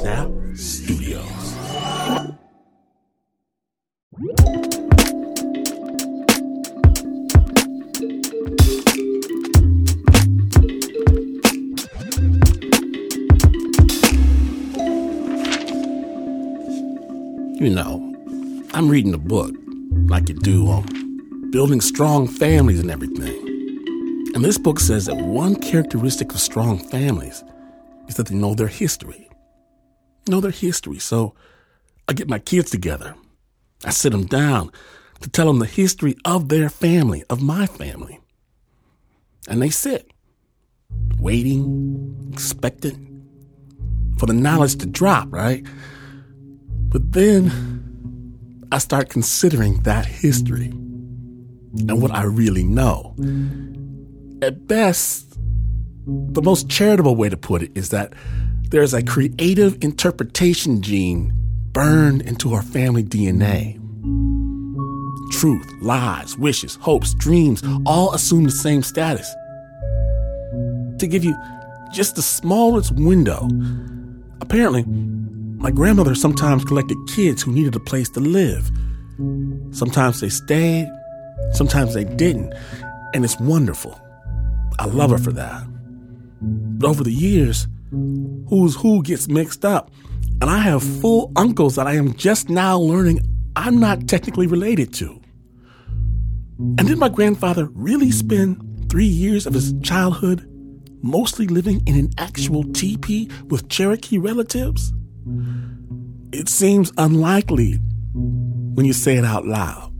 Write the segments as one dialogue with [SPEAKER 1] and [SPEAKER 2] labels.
[SPEAKER 1] Snap Studios. You know, I'm reading a book, like you do, on building strong families and everything. And this book says that one characteristic of strong families is that they know their history. Know their history. So I get my kids together. I sit them down to tell them the history of their family, of my family. And they sit, waiting, expectant for the knowledge to drop, right? But then I start considering that history and what I really know. At best, the most charitable way to put it is that there's a creative interpretation gene burned into our family DNA. Truth, lies, wishes, hopes, dreams all assume the same status. To give you just the smallest window, apparently, my grandmother sometimes collected kids who needed a place to live. Sometimes they stayed, sometimes they didn't, and it's wonderful. I love her for that. But over the years, who's who gets mixed up, and I have full uncles that I am just now learning I'm not technically related to. And did my grandfather really spend three years of his childhood mostly living in an actual teepee with Cherokee relatives? It seems unlikely when you say it out loud.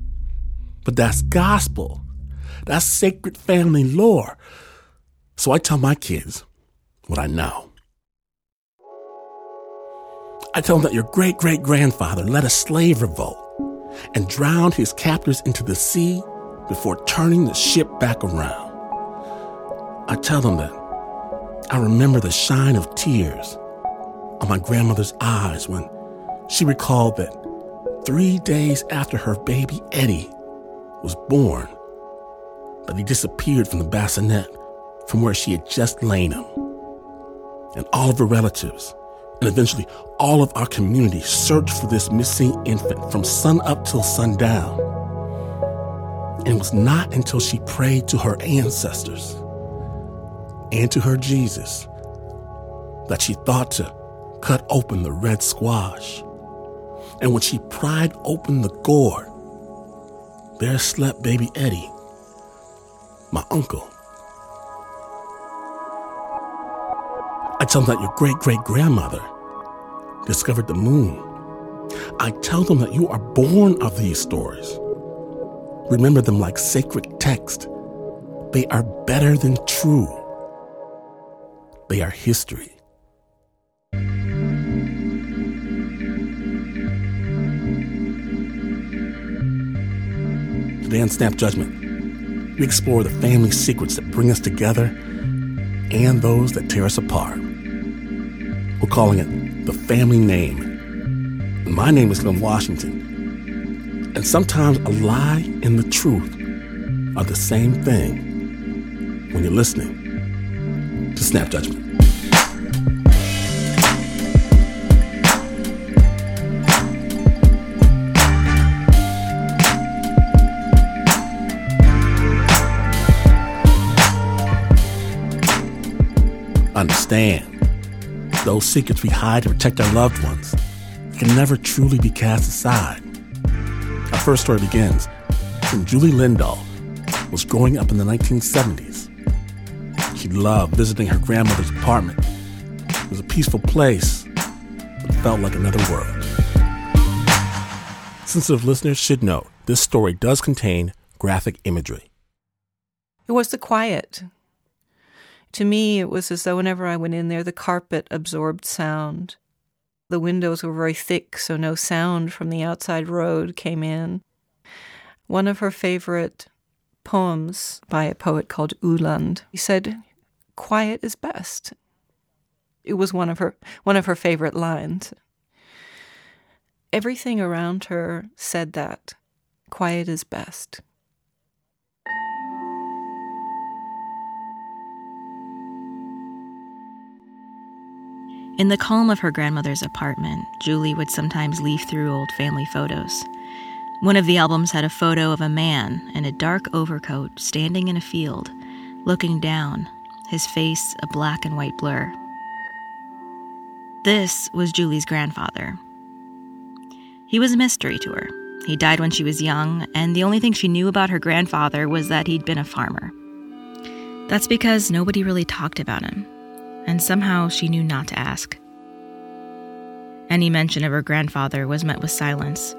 [SPEAKER 1] But that's gospel. That's sacred family lore. So I tell my kids what I know. I tell them that your great great grandfather led a slave revolt and drowned his captors into the sea before turning the ship back around. I tell them that I remember the shine of tears on my grandmother's eyes when she recalled that three days after her baby Eddie was born, that he disappeared from the bassinet from where she had just lain him. And all of her relatives, and eventually all of our community, searched for this missing infant from sun up till sundown. And it was not until she prayed to her ancestors and to her Jesus that she thought to cut open the red squash. And when she pried open the gourd, there slept baby Eddie, my uncle. I tell them that your great great grandmother discovered the moon. I tell them that you are born of these stories. Remember them like sacred text. They are better than true. They are history. Today on Snap Judgment, we explore the family secrets that bring us together and those that tear us apart. We're calling it the family name. My name is Glynn Washington. And sometimes a lie and the truth are the same thing when you're listening to Snap Judgment. Understand, those secrets we hide to protect our loved ones can never truly be cast aside. Our first story begins when Julie Lindahl was growing up in the 1970s. She loved visiting her grandmother's apartment. It was a peaceful place, but felt like another world. Sensitive listeners should know this story does contain graphic imagery.
[SPEAKER 2] It was the quiet. To me, it was as though whenever I went in there, the carpet absorbed sound. The windows were very thick, so no sound from the outside road came in. One of her favorite poems by a poet called Uhland, he said, Quiet is best. It was one of her one of her favorite lines. Everything around her said that. Quiet is best.
[SPEAKER 3] In the calm of her grandmother's apartment, Julie would sometimes leaf through old family photos. One of the albums had a photo of a man in a dark overcoat standing in a field, looking down, his face a black and white blur. This was Julie's grandfather. He was a mystery to her. He died when she was young, and the only thing she knew about her grandfather was that he'd been a farmer. That's because nobody really talked about him, and somehow she knew not to ask. Any mention of her grandfather was met with silence,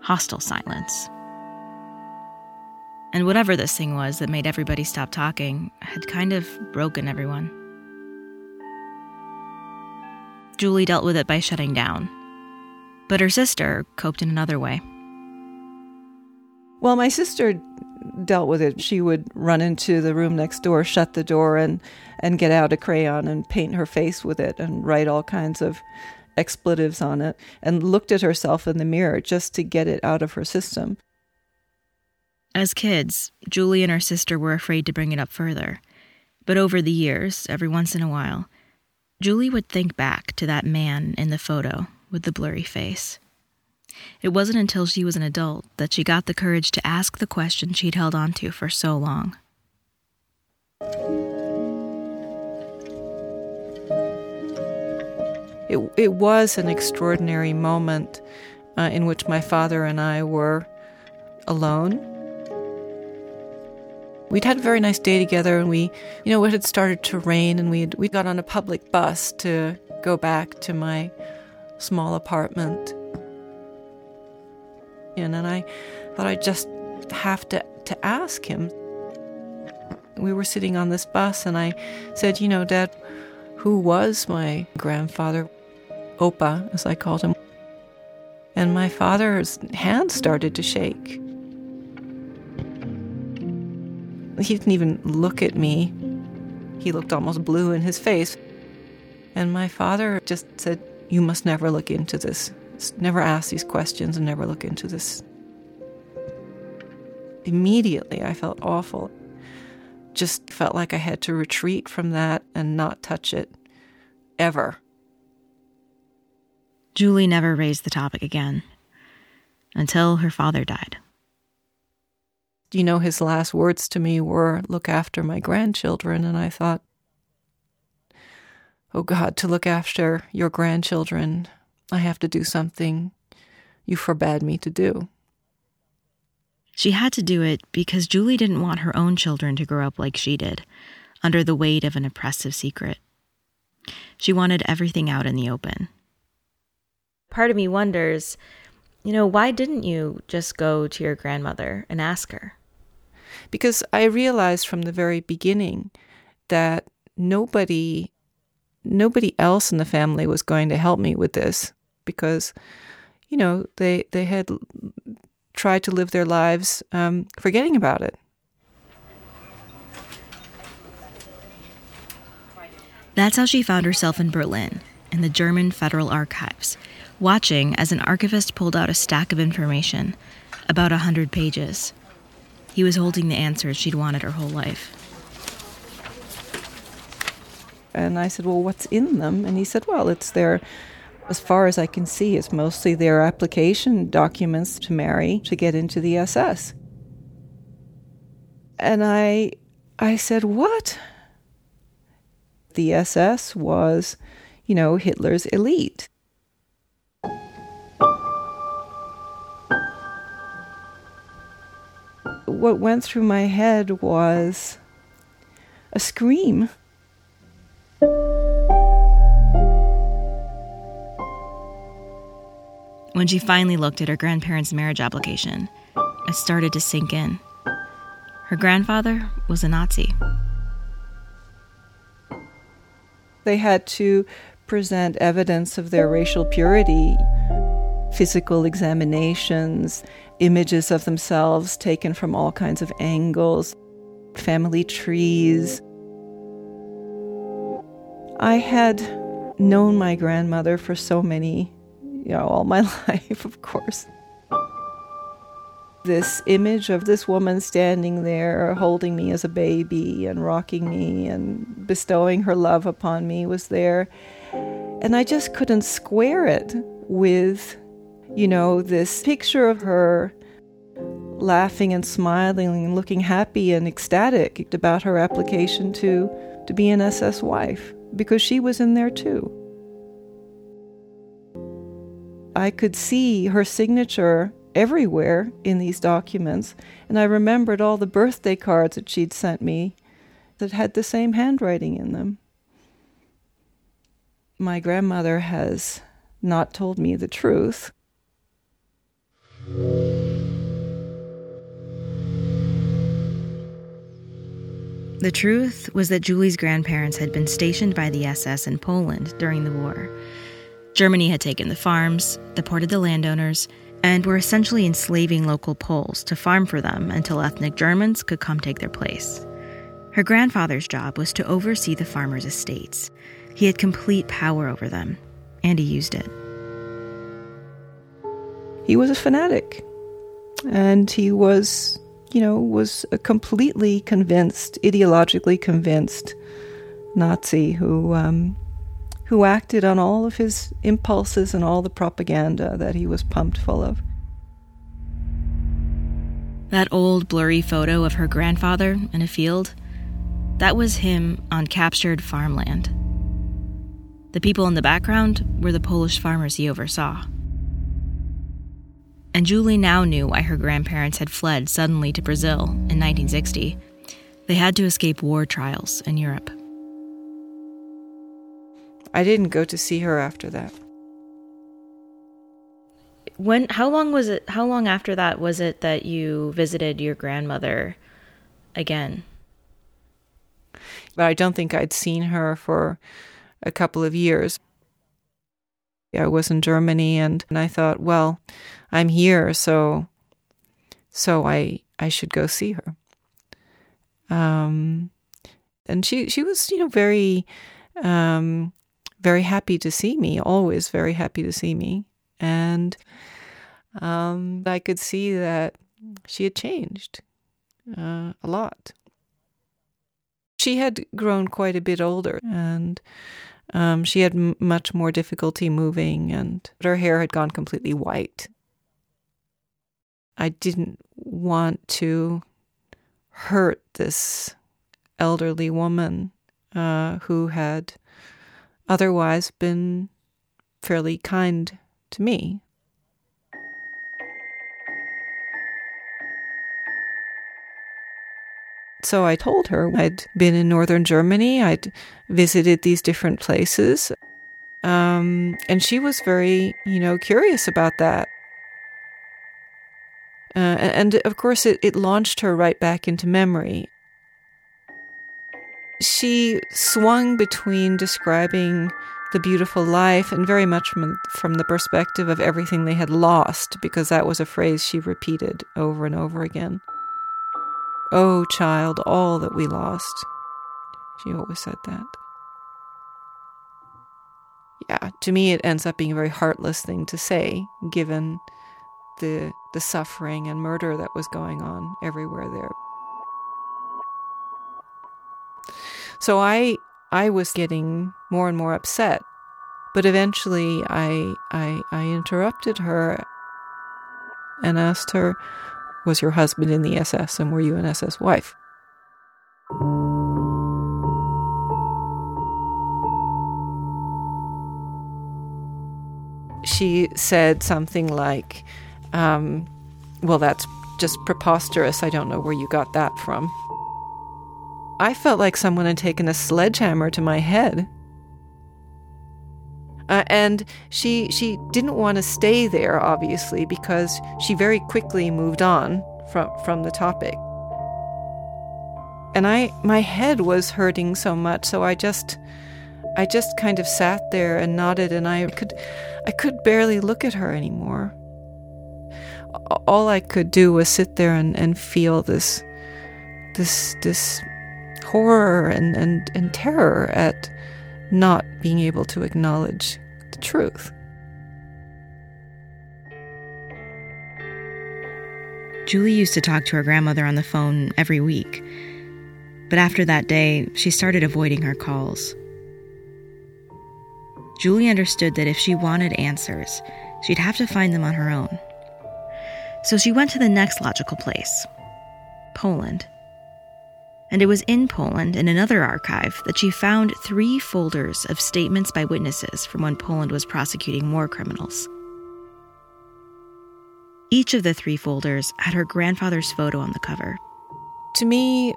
[SPEAKER 3] hostile silence. And whatever this thing was that made everybody stop talking had kind of broken everyone. Julie dealt with it by shutting down. But her sister coped in another way.
[SPEAKER 2] Well, my sister dealt with it. She would run into the room next door, shut the door, and, and get out a crayon and paint her face with it and write all kinds of expletives on it and looked at herself in the mirror just to get it out of her system.
[SPEAKER 3] As kids, Julie and her sister were afraid to bring it up further. But over the years, every once in a while, Julie would think back to that man in the photo with the blurry face. It wasn't until she was an adult that she got the courage to ask the question she'd held onto for so long.
[SPEAKER 2] It, it was an extraordinary moment uh, in which my father and I were alone. We'd had a very nice day together, and we, you know, it had started to rain, and we we got on a public bus to go back to my small apartment. And, and I thought I'd just have to, to ask him. We were sitting on this bus, and I said, You know, Dad, who was my grandfather? Opa, as I called him. And my father's hand started to shake. He didn't even look at me. He looked almost blue in his face. And my father just said, You must never look into this. Never ask these questions and never look into this. Immediately, I felt awful. Just felt like I had to retreat from that and not touch it ever.
[SPEAKER 3] Julie never raised the topic again until her father died.
[SPEAKER 2] You know, his last words to me were, Look after my grandchildren. And I thought, Oh God, to look after your grandchildren, I have to do something you forbade me to do.
[SPEAKER 3] She had to do it because Julie didn't want her own children to grow up like she did, under the weight of an oppressive secret. She wanted everything out in the open part of me wonders, you know, why didn't you just go to your grandmother and ask her?
[SPEAKER 2] Because I realized from the very beginning that nobody nobody else in the family was going to help me with this because you know they they had tried to live their lives um, forgetting about it
[SPEAKER 3] that's how she found herself in berlin in the german federal archives watching as an archivist pulled out a stack of information, about a hundred pages. He was holding the answers she'd wanted her whole life.
[SPEAKER 2] And I said, Well, what's in them? And he said, Well, it's their, as far as I can see, it's mostly their application documents to marry to get into the SS. And I, I said, What? The SS was, you know, Hitler's elite. What went through my head was a scream.
[SPEAKER 3] When she finally looked at her grandparents' marriage application, it started to sink in. Her grandfather was a Nazi.
[SPEAKER 2] They had to present evidence of their racial purity, physical examinations, images of themselves taken from all kinds of angles, family trees. I had known my grandmother for so many, you know, all my life, of course. This image of this woman standing there holding me as a baby and rocking me and bestowing her love upon me was there. And I just couldn't square it with, you know, this picture of her laughing and smiling and looking happy and ecstatic about her application to, to be an SS wife, because she was in there too. I could see her signature everywhere in these documents, and I remembered all the birthday cards that she'd sent me that had the same handwriting in them. My grandmother has not told me the truth.
[SPEAKER 3] The truth was that Julie's grandparents had been stationed by the SS in Poland during the war. Germany had taken the farms, deported the landowners, and were essentially enslaving local Poles to farm for them until ethnic Germans could come take their place. Her grandfather's job was to oversee the farmers' estates. He had complete power over them, and he used it.
[SPEAKER 2] He was a fanatic, and he was you know, was a completely convinced, ideologically convinced Nazi who um, who acted on all of his impulses and all the propaganda that he was pumped full of.
[SPEAKER 3] That old blurry photo of her grandfather in a field, that was him on captured farmland. The people in the background were the Polish farmers he oversaw and Julie now knew why her grandparents had fled suddenly to Brazil in 1960. They had to escape war trials in Europe.
[SPEAKER 2] I didn't go to see her after that.
[SPEAKER 3] When how long was it how long after that was it that you visited your grandmother again?
[SPEAKER 2] But I don't think I'd seen her for a couple of years. I was in Germany and, and I thought, well, I'm here, so so I I should go see her. Um, and she she was you know very um, very happy to see me, always very happy to see me, and um, I could see that she had changed uh, a lot. She had grown quite a bit older, and um, she had m- much more difficulty moving, and her hair had gone completely white. I didn't want to hurt this elderly woman uh, who had otherwise been fairly kind to me. So I told her I'd been in northern Germany, I'd visited these different places. Um, and she was very, you know, curious about that. Uh, and of course, it, it launched her right back into memory. She swung between describing the beautiful life and very much from, from the perspective of everything they had lost, because that was a phrase she repeated over and over again. Oh, child, all that we lost. She always said that. Yeah, to me, it ends up being a very heartless thing to say, given the the suffering and murder that was going on everywhere there. So I I was getting more and more upset, but eventually I I I interrupted her and asked her, "Was your husband in the SS and were you an SS wife?" She said something like, um, well, that's just preposterous. I don't know where you got that from. I felt like someone had taken a sledgehammer to my head. Uh, and she she didn't want to stay there, obviously, because she very quickly moved on from from the topic. And I my head was hurting so much, so I just I just kind of sat there and nodded, and I could I could barely look at her anymore all I could do was sit there and, and feel this this this horror and, and, and terror at not being able to acknowledge the truth.
[SPEAKER 3] Julie used to talk to her grandmother on the phone every week. But after that day, she started avoiding her calls. Julie understood that if she wanted answers, she'd have to find them on her own. So she went to the next logical place Poland. And it was in Poland, in another archive, that she found three folders of statements by witnesses from when Poland was prosecuting war criminals. Each of the three folders had her grandfather's photo on the cover.
[SPEAKER 2] To me,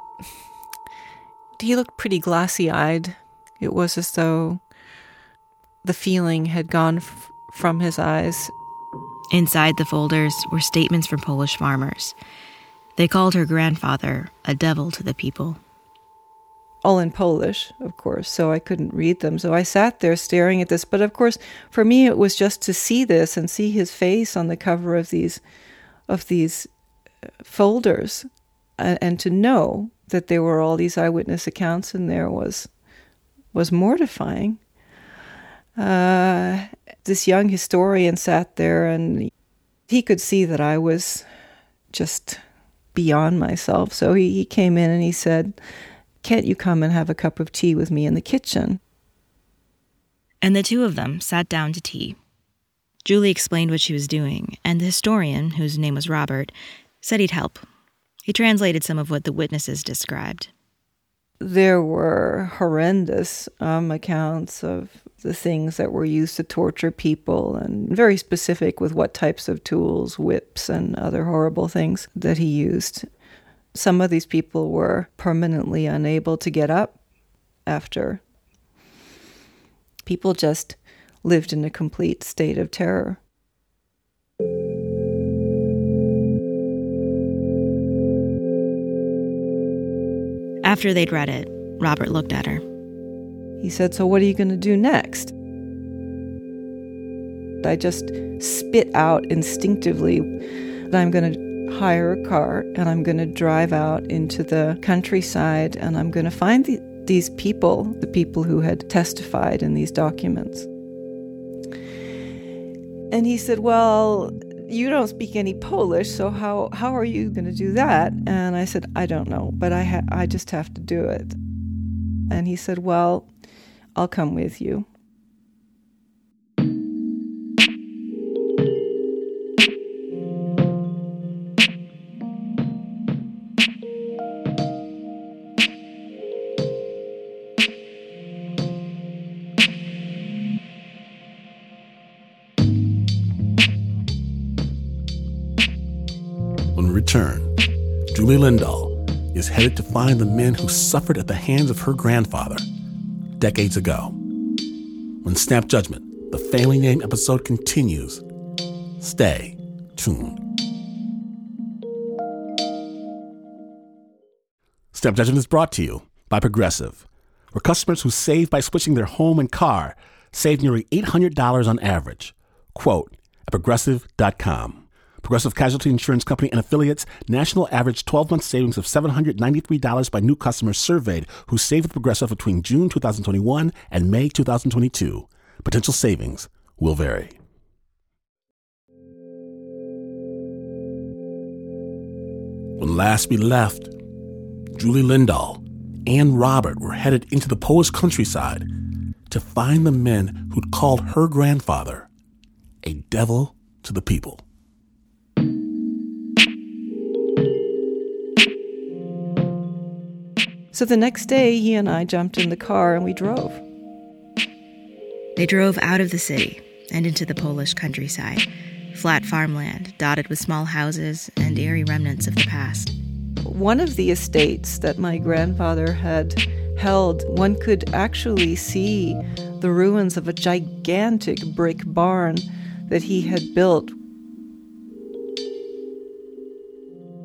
[SPEAKER 2] he looked pretty glassy eyed. It was as though the feeling had gone f- from his eyes.
[SPEAKER 3] Inside the folders were statements from Polish farmers. They called her grandfather a devil to the people.
[SPEAKER 2] All in Polish, of course, so I couldn't read them. So I sat there staring at this. But of course, for me, it was just to see this and see his face on the cover of these, of these uh, folders, and, and to know that there were all these eyewitness accounts in there was, was mortifying uh, this young historian sat there and he could see that I was just beyond myself. So he, he came in and he said, Can't you come and have a cup of tea with me in the kitchen?
[SPEAKER 3] And the two of them sat down to tea. Julie explained what she was doing, and the historian, whose name was Robert, said he'd help. He translated some of what the witnesses described.
[SPEAKER 2] There were horrendous um, accounts of the things that were used to torture people, and very specific with what types of tools, whips, and other horrible things that he used. Some of these people were permanently unable to get up after. People just lived in a complete state of terror.
[SPEAKER 3] After they'd read it, Robert looked at her.
[SPEAKER 2] He said, So what are you going to do next? I just spit out instinctively that I'm going to hire a car and I'm going to drive out into the countryside and I'm going to find the, these people, the people who had testified in these documents. And he said, Well, you don't speak any Polish, so how, how are you going to do that? And I said, I don't know, but I, ha- I just have to do it. And he said, Well, I'll come with you.
[SPEAKER 1] Return, Julie Lindahl is headed to find the men who suffered at the hands of her grandfather decades ago. When Snap Judgment, the Family Name episode continues, stay tuned. Snap Judgment is brought to you by Progressive, where customers who save by switching their home and car save nearly $800 on average. Quote at progressive.com. Progressive Casualty Insurance Company and affiliates national average 12 month savings of $793 by new customers surveyed who saved with Progressive between June 2021 and May 2022. Potential savings will vary. When last we left, Julie Lindahl and Robert were headed into the Polish countryside to find the men who'd called her grandfather a devil to the people.
[SPEAKER 2] So the next day, he and I jumped in the car and we drove.
[SPEAKER 3] They drove out of the city and into the Polish countryside, flat farmland dotted with small houses and eerie remnants of the past.
[SPEAKER 2] One of the estates that my grandfather had held, one could actually see the ruins of a gigantic brick barn that he had built.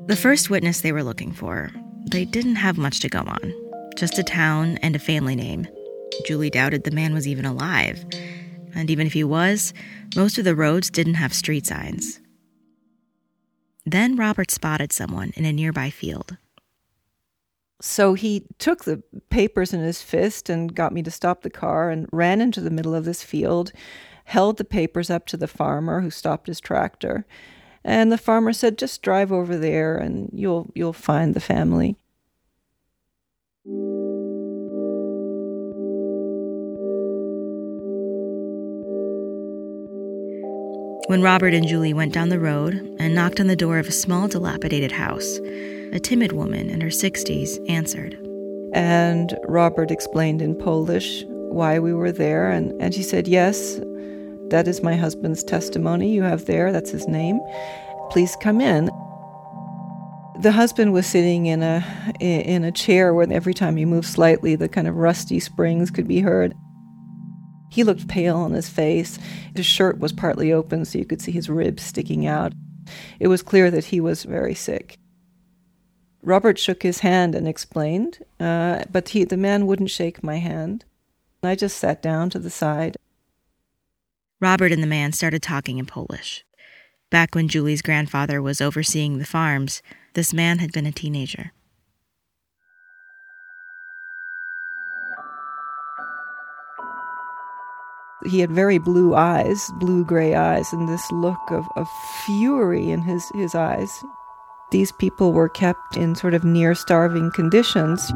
[SPEAKER 3] The first witness they were looking for they didn't have much to go on, just a town and a family name. Julie doubted the man was even alive. And even if he was, most of the roads didn't have street signs. Then Robert spotted someone in a nearby field.
[SPEAKER 2] So he took the papers in his fist and got me to stop the car and ran into the middle of this field, held the papers up to the farmer who stopped his tractor, and the farmer said, "Just drive over there, and you'll you'll find the family."
[SPEAKER 3] When Robert and Julie went down the road and knocked on the door of a small, dilapidated house, a timid woman in her 60s answered.
[SPEAKER 2] And Robert explained in Polish why we were there, and, and she said, Yes, that is my husband's testimony you have there, that's his name. Please come in. The husband was sitting in a in a chair where every time he moved slightly, the kind of rusty springs could be heard. He looked pale on his face. His shirt was partly open, so you could see his ribs sticking out. It was clear that he was very sick. Robert shook his hand and explained, uh, but he, the man wouldn't shake my hand. I just sat down to the side.
[SPEAKER 3] Robert and the man started talking in Polish. Back when Julie's grandfather was overseeing the farms, this man had been a teenager.
[SPEAKER 2] He had very blue eyes, blue gray eyes, and this look of, of fury in his, his eyes. These people were kept in sort of near starving conditions.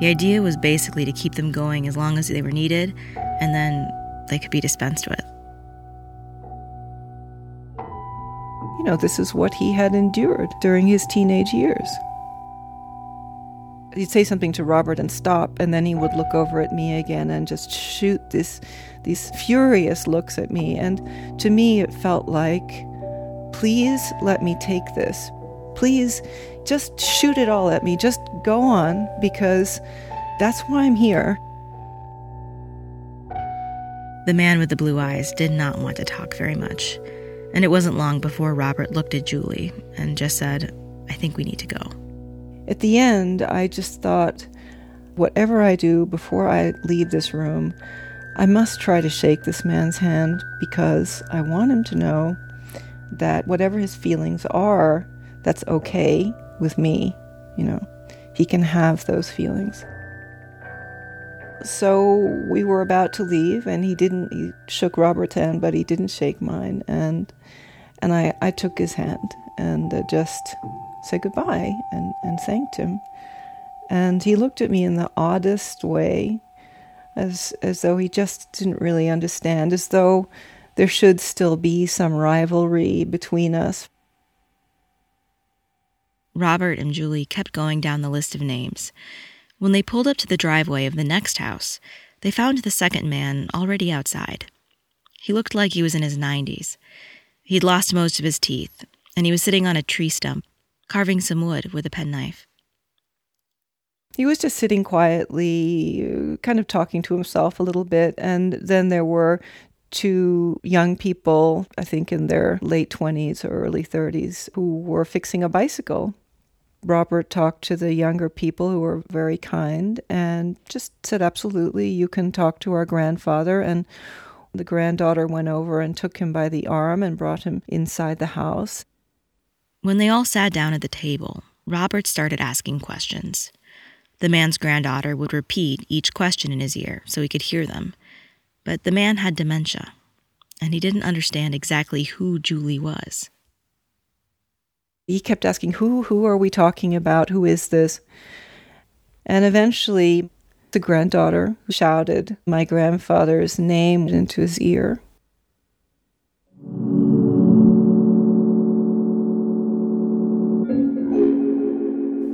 [SPEAKER 3] The idea was basically to keep them going as long as they were needed, and then they could be dispensed with.
[SPEAKER 2] You know, this is what he had endured during his teenage years. He'd say something to Robert and stop, and then he would look over at me again and just shoot this, these furious looks at me. And to me, it felt like, please let me take this. Please just shoot it all at me. Just go on, because that's why I'm here.
[SPEAKER 3] The man with the blue eyes did not want to talk very much, and it wasn't long before Robert looked at Julie and just said, I think we need to go.
[SPEAKER 2] At the end, I just thought, whatever I do before I leave this room, I must try to shake this man's hand because I want him to know that whatever his feelings are, that's okay with me. You know, he can have those feelings. So we were about to leave, and he didn't. He shook Robert's hand, but he didn't shake mine. And and I, I took his hand and uh, just said goodbye and, and thanked him. And he looked at me in the oddest way, as as though he just didn't really understand, as though there should still be some rivalry between us.
[SPEAKER 3] Robert and Julie kept going down the list of names. When they pulled up to the driveway of the next house, they found the second man already outside. He looked like he was in his 90s. He'd lost most of his teeth, and he was sitting on a tree stump, carving some wood with a penknife.
[SPEAKER 2] He was just sitting quietly, kind of talking to himself a little bit. And then there were two young people, I think in their late 20s or early 30s, who were fixing a bicycle. Robert talked to the younger people who were very kind and just said, Absolutely, you can talk to our grandfather. And the granddaughter went over and took him by the arm and brought him inside the house.
[SPEAKER 3] When they all sat down at the table, Robert started asking questions. The man's granddaughter would repeat each question in his ear so he could hear them. But the man had dementia, and he didn't understand exactly who Julie was.
[SPEAKER 2] He kept asking, Who, who are we talking about? Who is this? And eventually, the granddaughter shouted my grandfather's name into his ear.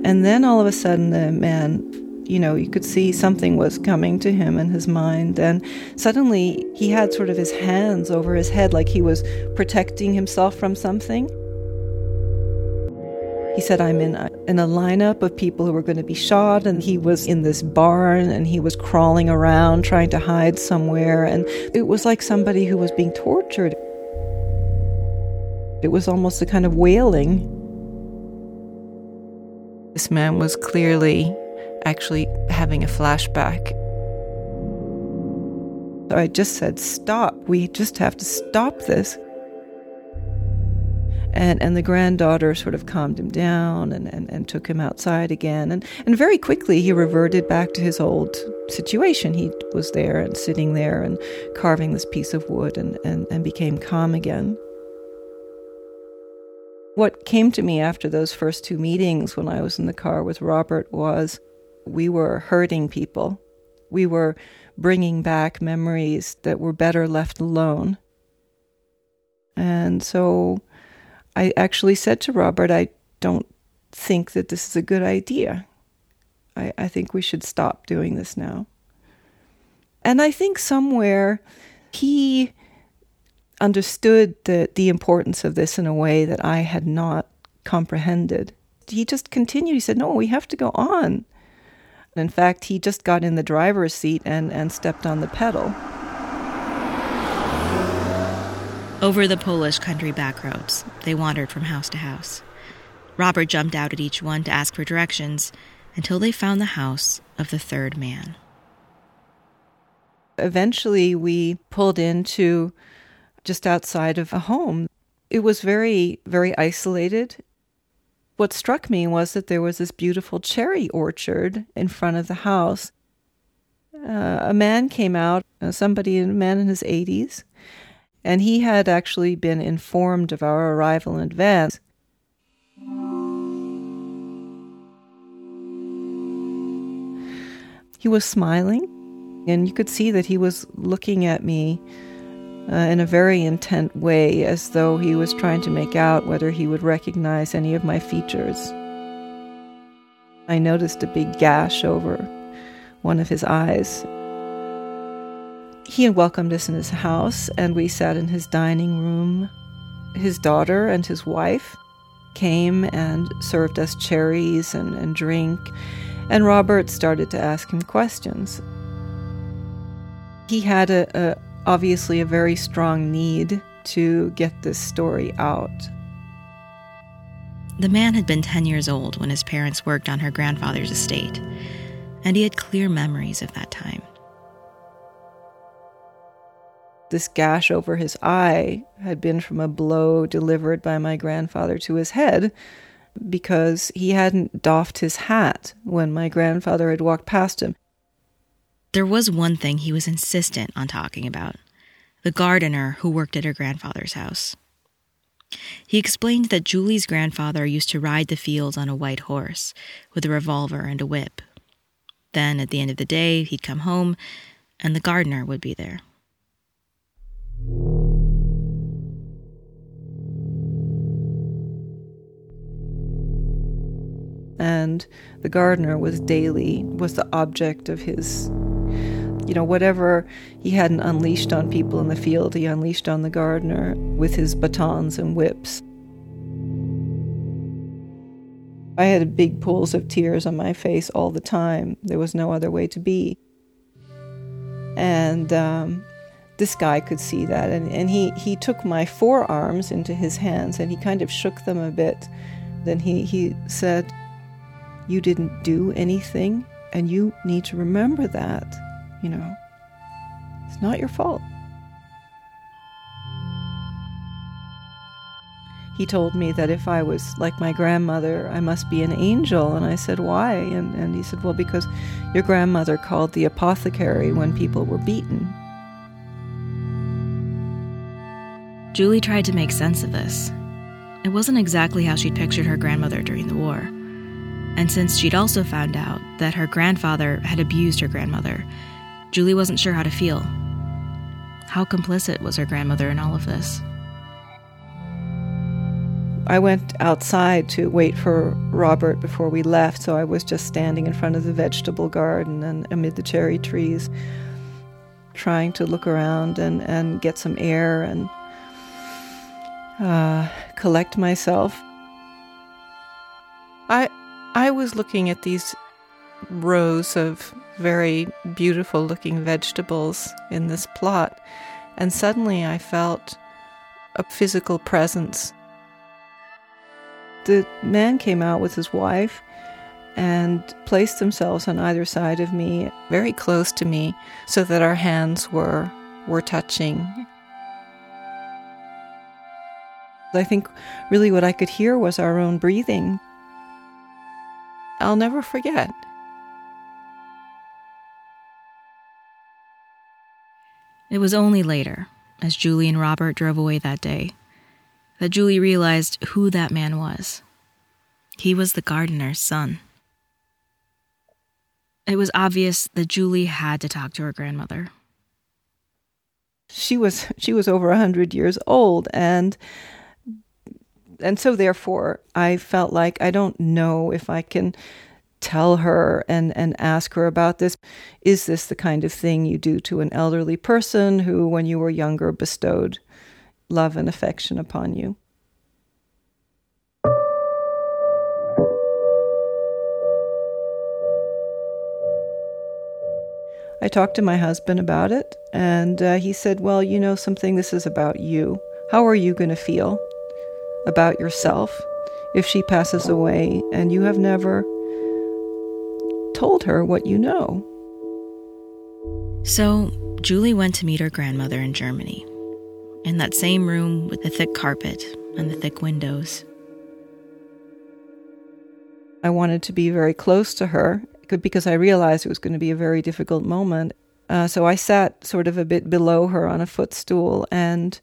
[SPEAKER 2] And then all of a sudden, the man, you know, you could see something was coming to him in his mind. And suddenly he had sort of his hands over his head like he was protecting himself from something. He said, I'm in a, in a lineup of people who were going to be shot, and he was in this barn and he was crawling around trying to hide somewhere. And it was like somebody who was being tortured. It was almost a kind of wailing. This man was clearly actually having a flashback. I just said, Stop. We just have to stop this. And, and the granddaughter sort of calmed him down and, and, and took him outside again. And, and very quickly he reverted back to his old situation. He was there and sitting there and carving this piece of wood and, and, and became calm again. What came to me after those first two meetings when I was in the car with Robert was we were hurting people. We were bringing back memories that were better left alone. And so I actually said to Robert, I don't think that this is a good idea. I, I think we should stop doing this now. And I think somewhere he understood the, the importance of this in a way that I had not comprehended. He just continued. He said, No, we have to go on. In fact, he just got in the driver's seat and, and stepped on the pedal.
[SPEAKER 3] Over the Polish country back roads, they wandered from house to house. Robert jumped out at each one to ask for directions until they found the house of the third man.
[SPEAKER 2] Eventually, we pulled into just outside of a home. It was very, very isolated. What struck me was that there was this beautiful cherry orchard in front of the house. Uh, a man came out, uh, somebody, a man in his 80s, and he had actually been informed of our arrival in advance. He was smiling, and you could see that he was looking at me uh, in a very intent way, as though he was trying to make out whether he would recognize any of my features. I noticed a big gash over one of his eyes. He welcomed us in his house, and we sat in his dining room. His daughter and his wife came and served us cherries and, and drink, and Robert started to ask him questions. He had a, a obviously a very strong need to get this story out.
[SPEAKER 3] The man had been 10 years old when his parents worked on her grandfather's estate, and he had clear memories of that time.
[SPEAKER 2] This gash over his eye had been from a blow delivered by my grandfather to his head because he hadn't doffed his hat when my grandfather had walked past him.
[SPEAKER 3] There was one thing he was insistent on talking about the gardener who worked at her grandfather's house. He explained that Julie's grandfather used to ride the fields on a white horse with a revolver and a whip. Then, at the end of the day, he'd come home and the gardener would be there.
[SPEAKER 2] And the gardener was daily, was the object of his you know, whatever he hadn't unleashed on people in the field, he unleashed on the gardener with his batons and whips. I had big pools of tears on my face all the time. There was no other way to be. And um, this guy could see that. And, and he, he took my forearms into his hands and he kind of shook them a bit. Then he, he said, You didn't do anything, and you need to remember that you know, it's not your fault. He told me that if I was like my grandmother, I must be an angel. And I said, Why? And, and he said, Well, because your grandmother called the apothecary when people were beaten.
[SPEAKER 3] Julie tried to make sense of this. It wasn't exactly how she'd pictured her grandmother during the war. And since she'd also found out that her grandfather had abused her grandmother, Julie wasn't sure how to feel. How complicit was her grandmother in all of this?
[SPEAKER 2] I went outside to wait for Robert before we left, so I was just standing in front of the vegetable garden and amid the cherry trees, trying to look around and, and get some air and uh, collect myself. I I was looking at these rows of very beautiful looking vegetables in this plot, and suddenly I felt a physical presence. The man came out with his wife and placed themselves on either side of me, very close to me, so that our hands were were touching. I think really what I could hear was our own breathing. I'll never forget.
[SPEAKER 3] It was only later, as Julie and Robert drove away that day, that Julie realized who that man was. He was the gardener's son. It was obvious that Julie had to talk to her grandmother.
[SPEAKER 2] She was she was over a hundred years old, and and so therefore I felt like I don't know if I can tell her and, and ask her about this. Is this the kind of thing you do to an elderly person who, when you were younger, bestowed love and affection upon you? I talked to my husband about it, and uh, he said, Well, you know something, this is about you. How are you going to feel about yourself if she passes away and you have never told her what you know?
[SPEAKER 3] So, Julie went to meet her grandmother in Germany, in that same room with the thick carpet and the thick windows.
[SPEAKER 2] I wanted to be very close to her because I realized it was going to be a very difficult moment. Uh, so I sat sort of a bit below her on a footstool and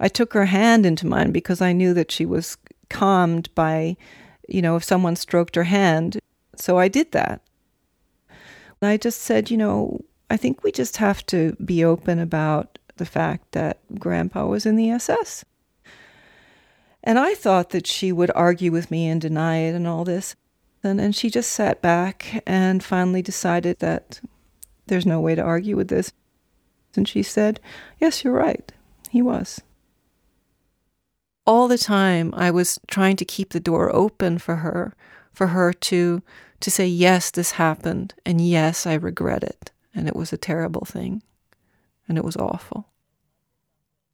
[SPEAKER 2] I took her hand into mine because I knew that she was calmed by, you know, if someone stroked her hand. So I did that. I just said, you know, I think we just have to be open about the fact that Grandpa was in the SS. And I thought that she would argue with me and deny it and all this. And, and she just sat back and finally decided that there's no way to argue with this. And she said, Yes, you're right. He was. All the time, I was trying to keep the door open for her, for her to, to say, Yes, this happened. And yes, I regret it. And it was a terrible thing. And it was awful.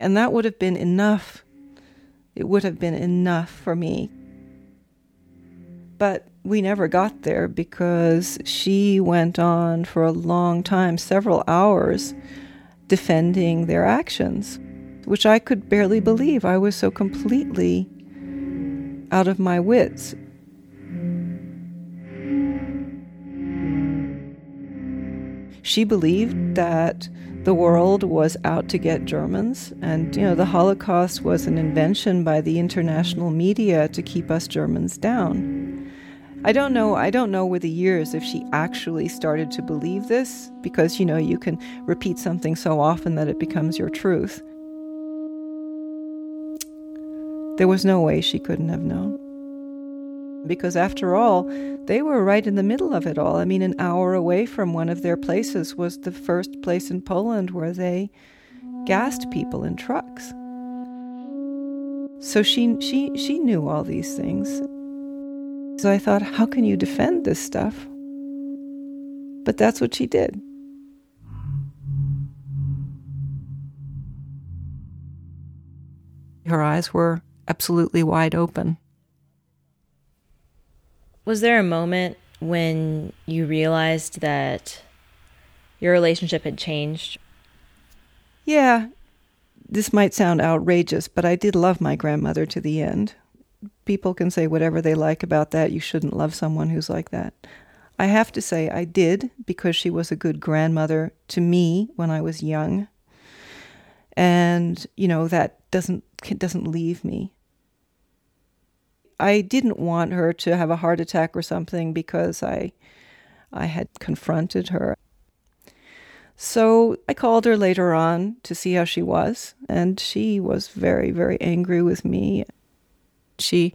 [SPEAKER 2] And that would have been enough. It would have been enough for me but we never got there because she went on for a long time, several hours, defending their actions, which I could barely believe. I was so completely out of my wits. She believed that the world was out to get Germans, and you know the Holocaust was an invention by the international media to keep us Germans down. I don't know. I don't know with the years if she actually started to believe this because, you know, you can repeat something so often that it becomes your truth. There was no way she couldn't have known. Because after all, they were right in the middle of it all. I mean, an hour away from one of their places was the first place in Poland where they gassed people in trucks. So she she she knew all these things. So I thought, how can you defend this stuff? But that's what she did. Her eyes were absolutely wide open.
[SPEAKER 3] Was there a moment when you realized that your relationship had changed?
[SPEAKER 2] Yeah, this might sound outrageous, but I did love my grandmother to the end people can say whatever they like about that. You shouldn't love someone who's like that. I have to say I did because she was a good grandmother to me when I was young. And, you know, that doesn't doesn't leave me. I didn't want her to have a heart attack or something because I I had confronted her. So I called her later on to see how she was, and she was very, very angry with me she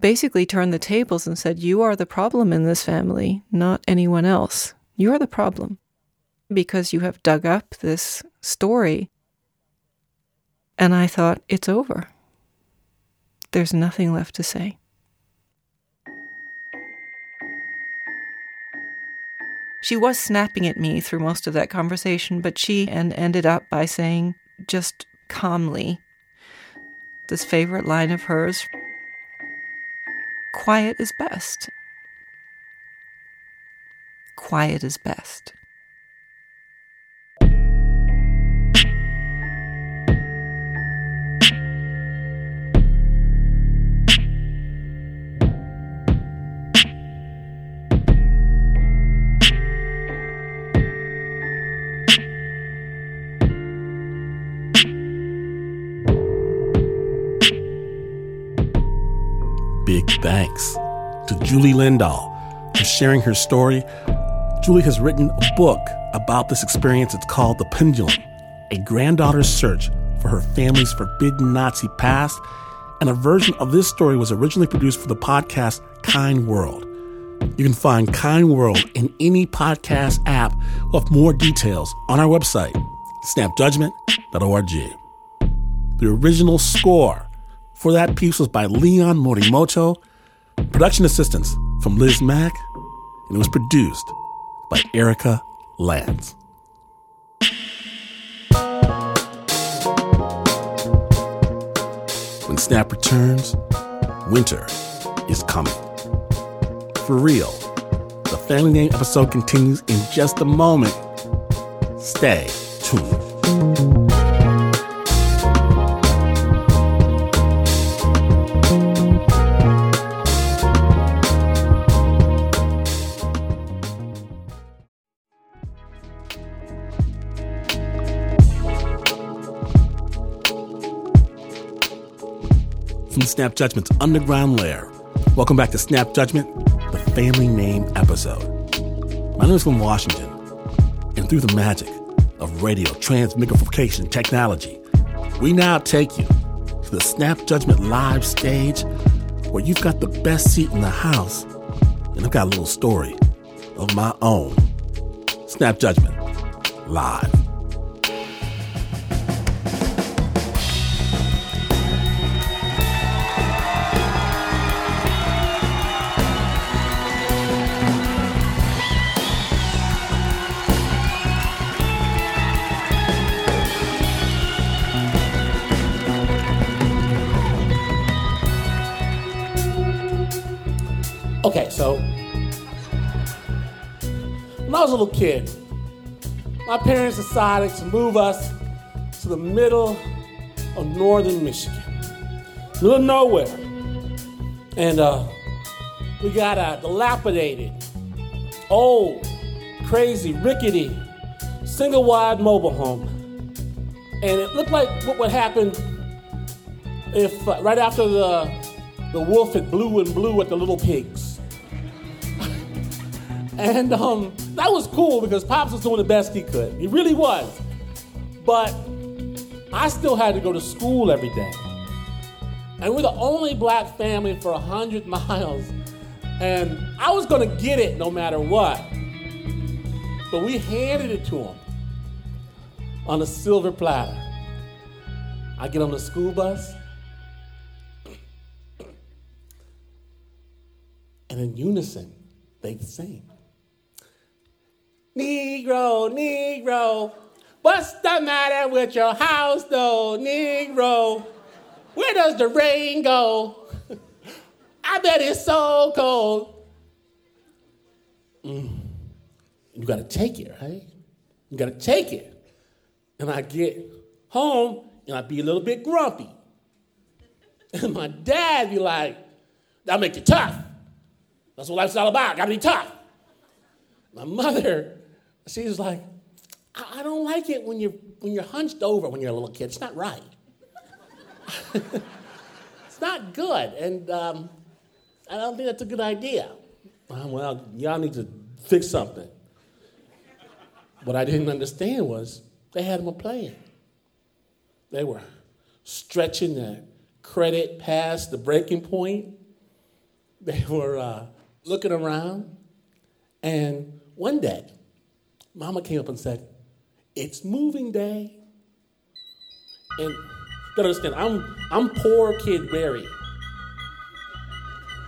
[SPEAKER 2] basically turned the tables and said, You are the problem in this family, not anyone else. You are the problem because you have dug up this story. And I thought, It's over. There's nothing left to say. She was snapping at me through most of that conversation, but she and ended up by saying just calmly, this favorite line of hers Quiet is best. Quiet is best.
[SPEAKER 1] Big thanks to Julie Lindahl for sharing her story Julie has written a book about this experience. It's called The Pendulum A Granddaughter's Search for Her Family's Forbidden Nazi Past. And a version of this story was originally produced for the podcast Kind World. You can find Kind World in any podcast app with more details on our website, snapjudgment.org. The original score for that piece was by Leon Morimoto, production assistance from Liz Mak, and it was produced by Erika Lantz. When Snap returns, winter is coming. For real. The Family Name episode continues in just a moment. Stay tuned. Snap Judgment's underground lair. Welcome back to Snap Judgment, the family name episode. My name is Glynn Washington, and through the magic of radio transmigrification technology, we now take you to the Snap Judgment live stage where you've got the best seat in the house, and I've got a little story of my own. Snap Judgment, live. Little kid, my parents decided to move us to the middle of northern Michigan, middle of nowhere. And uh, we got a dilapidated, old, crazy, rickety, single wide mobile home. And it looked like what would happen if uh, right after the the wolf had blew and blew at the little pigs. and um, that was cool because Pops was doing the best he could. He really was. But I still had to go to school every day. And we're the only black family for 100 miles. And I was going to get it no matter what. But we handed it to him on a silver platter. I get on the school bus. And in unison, they sing. Negro, Negro, what's the matter with your house, though, Negro? Where does the rain go? I bet it's so cold. Mm. You gotta take it, right? You gotta take it. And I get home and I be a little bit grumpy. And my dad be like, that'll make you tough. That's what life's all about. Gotta be tough. My mother, she's like, I, don't like it when you're when you're hunched over when you're a little kid. It's not right. it's not good, and um, I don't think that's a good idea. Uh, well, y'all need to fix something. What I didn't understand was they had them plan. They were stretching the credit past the breaking point. They were uh, looking around, and one day, Mama came up and said, "It's moving day." And gotta understand, I'm I'm poor kid Barry.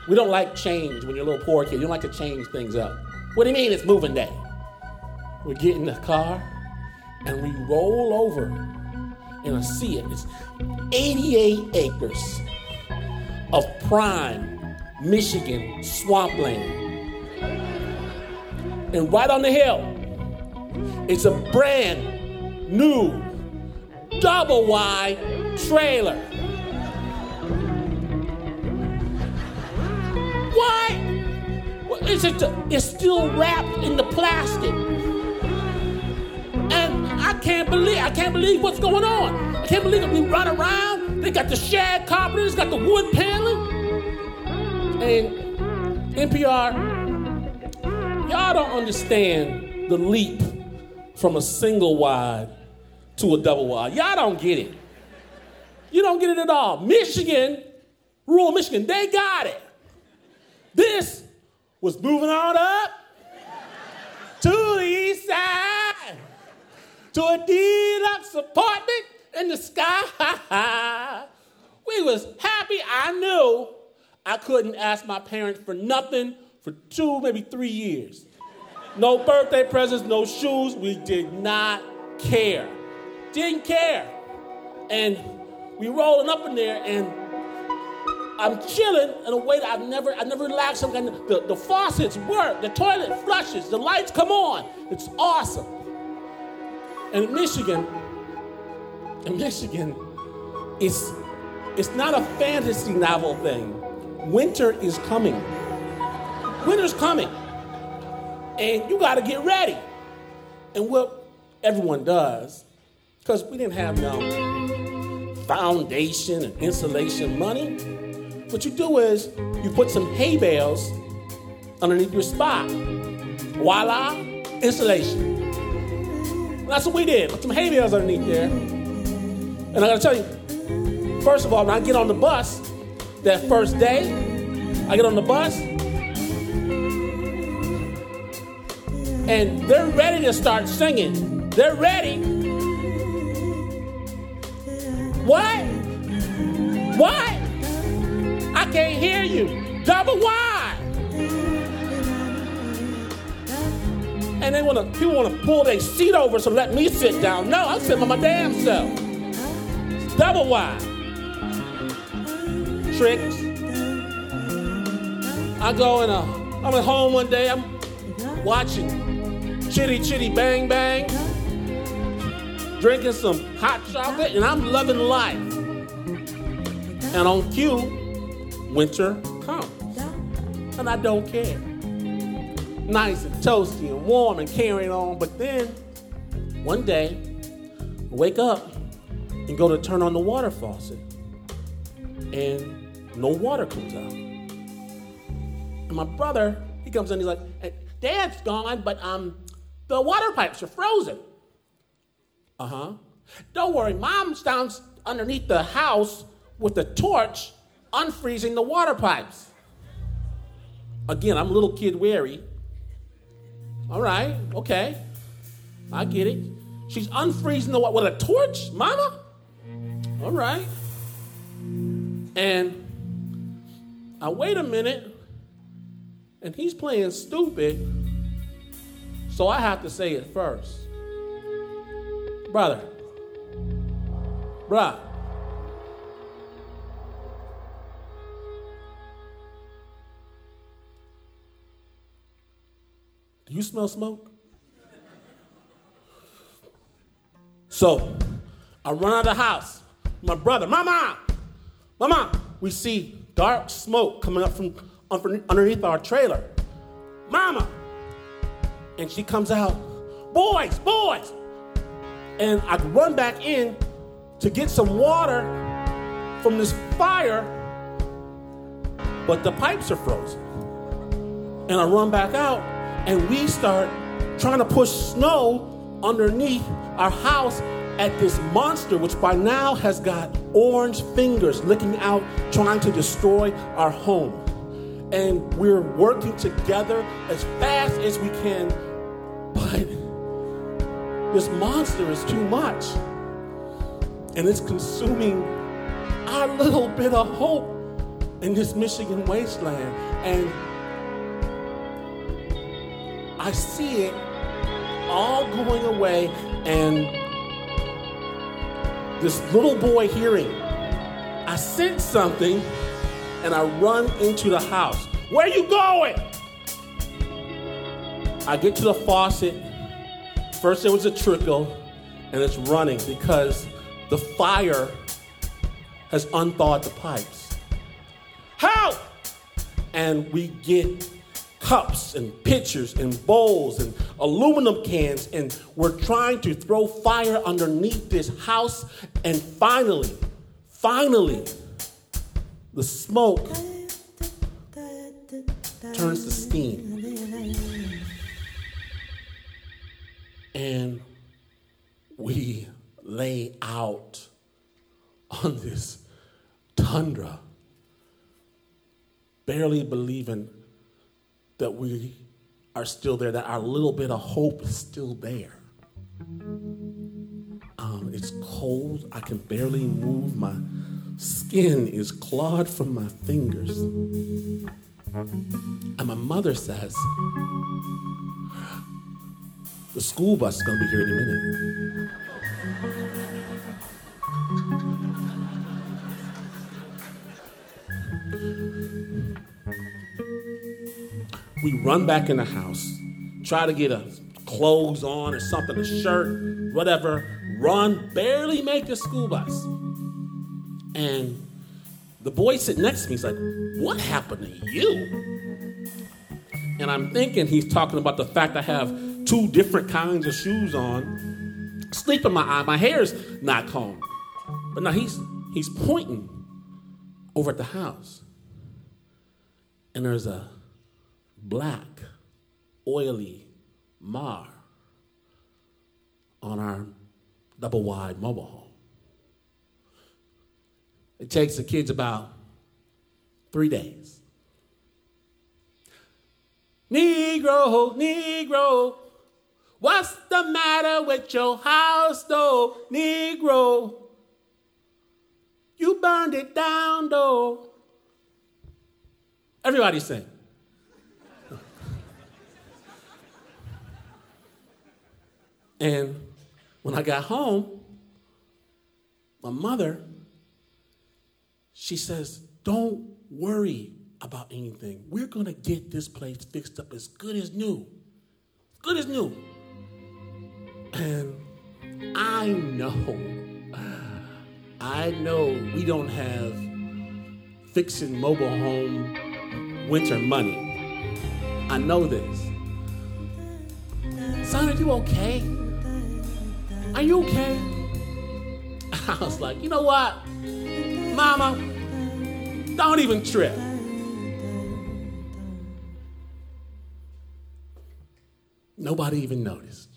[SPEAKER 1] We don't like change when you're a little poor kid. You don't like to change things up. What do you mean it's moving day? We get in the car and we roll over and I see it. It's 88 acres of prime Michigan swampland. And right on the hill, it's a brand new double wide trailer. Why? It's, just, it's still wrapped in the plastic. And I can't believe, I can't believe what's going on. I can't believe that we run around. They got the shag carpet, it's got the wood paneling. And NPR, y'all don't understand the leap from a single wide to a double wide. Y'all don't get it. You don't get it at all. Michigan, rural Michigan, they got it. This was moving on up to the east side to a deluxe apartment in the sky. we was happy. I knew I couldn't ask my parents for nothing for two, maybe three years. No birthday presents, no shoes. We did not care. Didn't care. And we rolling up in there and I'm chilling in a way that I've never, I never relaxed. Some kind of, the, the faucets work, the toilet flushes, the lights come on. It's awesome. And in Michigan, in Michigan, it's, it's not a fantasy novel thing. Winter is coming. Winter's coming. And you got to get ready. And what everyone does, because we didn't have no foundation and insulation money, what you do is you put some hay bales underneath your spot. Voila, insulation. That's what we did. Put some hay bales underneath there. And I gotta tell you, first of all, when I get on the bus, that first day, I get on the bus, and they're ready to start singing. They're ready. What? What? I can't hear you. Double wide. And they wanna people wanna pull their seat over so let me sit down. No, I'm sitting by my damn self. Double wide. Tricks. I go in a I'm at home one day, I'm watching Chitty Chitty Bang Bang, drinking some hot chocolate, and I'm loving life. And on cue, winter comes. And I don't care. Nice and toasty and warm and carrying on. But then, one day, I wake up and go to turn on the water faucet. And no water comes out. And my brother, he comes in, he's like, Dad's gone, but um, the water pipes are frozen. Uh huh. Don't worry, Mom's down underneath the house with the torch unfreezing the water pipes. Again, I'm a little kid wary. All right, okay. I get it. She's unfreezing the water with a torch, Mama? All right. And I wait a minute, and he's playing stupid, so I have to say it first. Brother, bruh, do you smell smoke? So I run out of the house. My brother, Mama, Mama, we see dark smoke coming up from underneath our trailer. Mama. And she comes out, boys, boys. And I run back in to get some water from this fire, but the pipes are frozen. And I run back out, and we start trying to push snow underneath our house at this monster, which by now has got orange fingers licking out, trying to destroy our home. And we're working together as fast as we can, but this monster is too much. And it's consuming our little bit of hope in this Michigan wasteland. And I see it all going away, and this little boy hearing, I sense something, and I run into the house. Where you going? I get to the faucet. First, there was a trickle, and it's running because the fire has unthawed the pipes. Help! And we get cups and pitchers and bowls and aluminum cans, and we're trying to throw fire underneath this house. And finally, finally, the smoke turns to steam.
[SPEAKER 4] And we lay out on this tundra, barely believing that we are still there, that our little bit of hope is still there. Um, it's cold. I can barely move. My skin is clawed from my fingers. And my mother says, the school bus is going to be here in a minute. We run back in the house, try to get a clothes on or something, a shirt, whatever, run, barely make the school bus. And the boy sitting next to me is like, What happened to you? And I'm thinking he's talking about the fact I have two different kinds of shoes on, sleep in my eye, my hair's not combed. But now he's he's pointing over at the house. And there's a black, oily mar on our double wide mobile home. It takes the kids about three days. Negro, Negro, what's the matter with your house, though? Negro, you burned it down, though. Everybody sing. And when I got home, my mother, she says, Don't worry about anything. We're going to get this place fixed up as good as new. Good as new. And I know, I know we don't have fixing mobile home winter money. I know this. Son, are you okay? Are you okay? I was like, you know what? Mama, don't even trip. Nobody even noticed.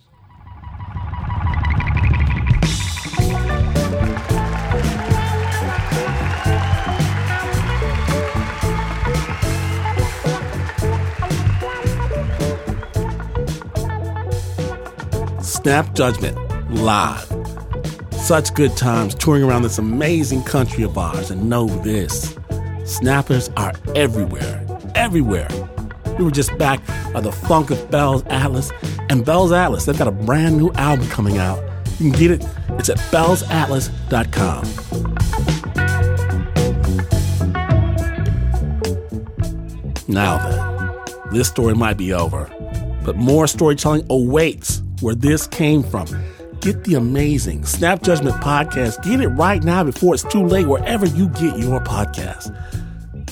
[SPEAKER 1] Snap Judgment live. Such good times touring around this amazing country of ours. And know this snappers are everywhere, everywhere. We were just back by the funk of Bells Atlas. And Bells Atlas, they've got a brand new album coming out. You can get it, it's at bellsatlas.com. Now then, this story might be over, but more storytelling awaits where this came from. Get the amazing Snap Judgment podcast. Get it right now before it's too late, wherever you get your podcast.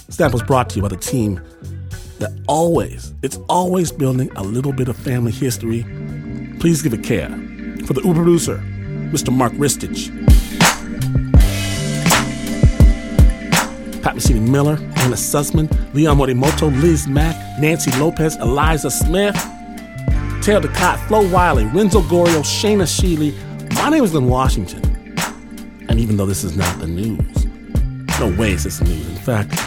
[SPEAKER 1] Snap was brought to you by the team that always, it's always building a little bit of family history. Please give it care. For the Uber producer, Mr. Mark Ristich. Pat Mesiti Miller, Anna Sussman, Leon Morimoto, Liz Mak, Nancy Lopez, Eliza Smith, Taylor Ducot, Flo Wiley, Renzo Gorio, Shaina Shealy. My name is Glynn Washington. And even though this is not the news, no way is this news. In fact,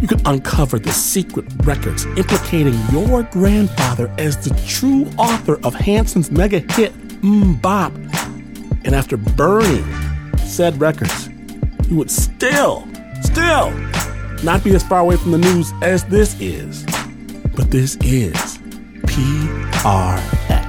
[SPEAKER 1] you can uncover the secret records implicating your grandfather as the true author of Hanson's mega hit, Mmm Bop. And after burning said records, you would still, still not be as far away from the news as this is. But this is PRX.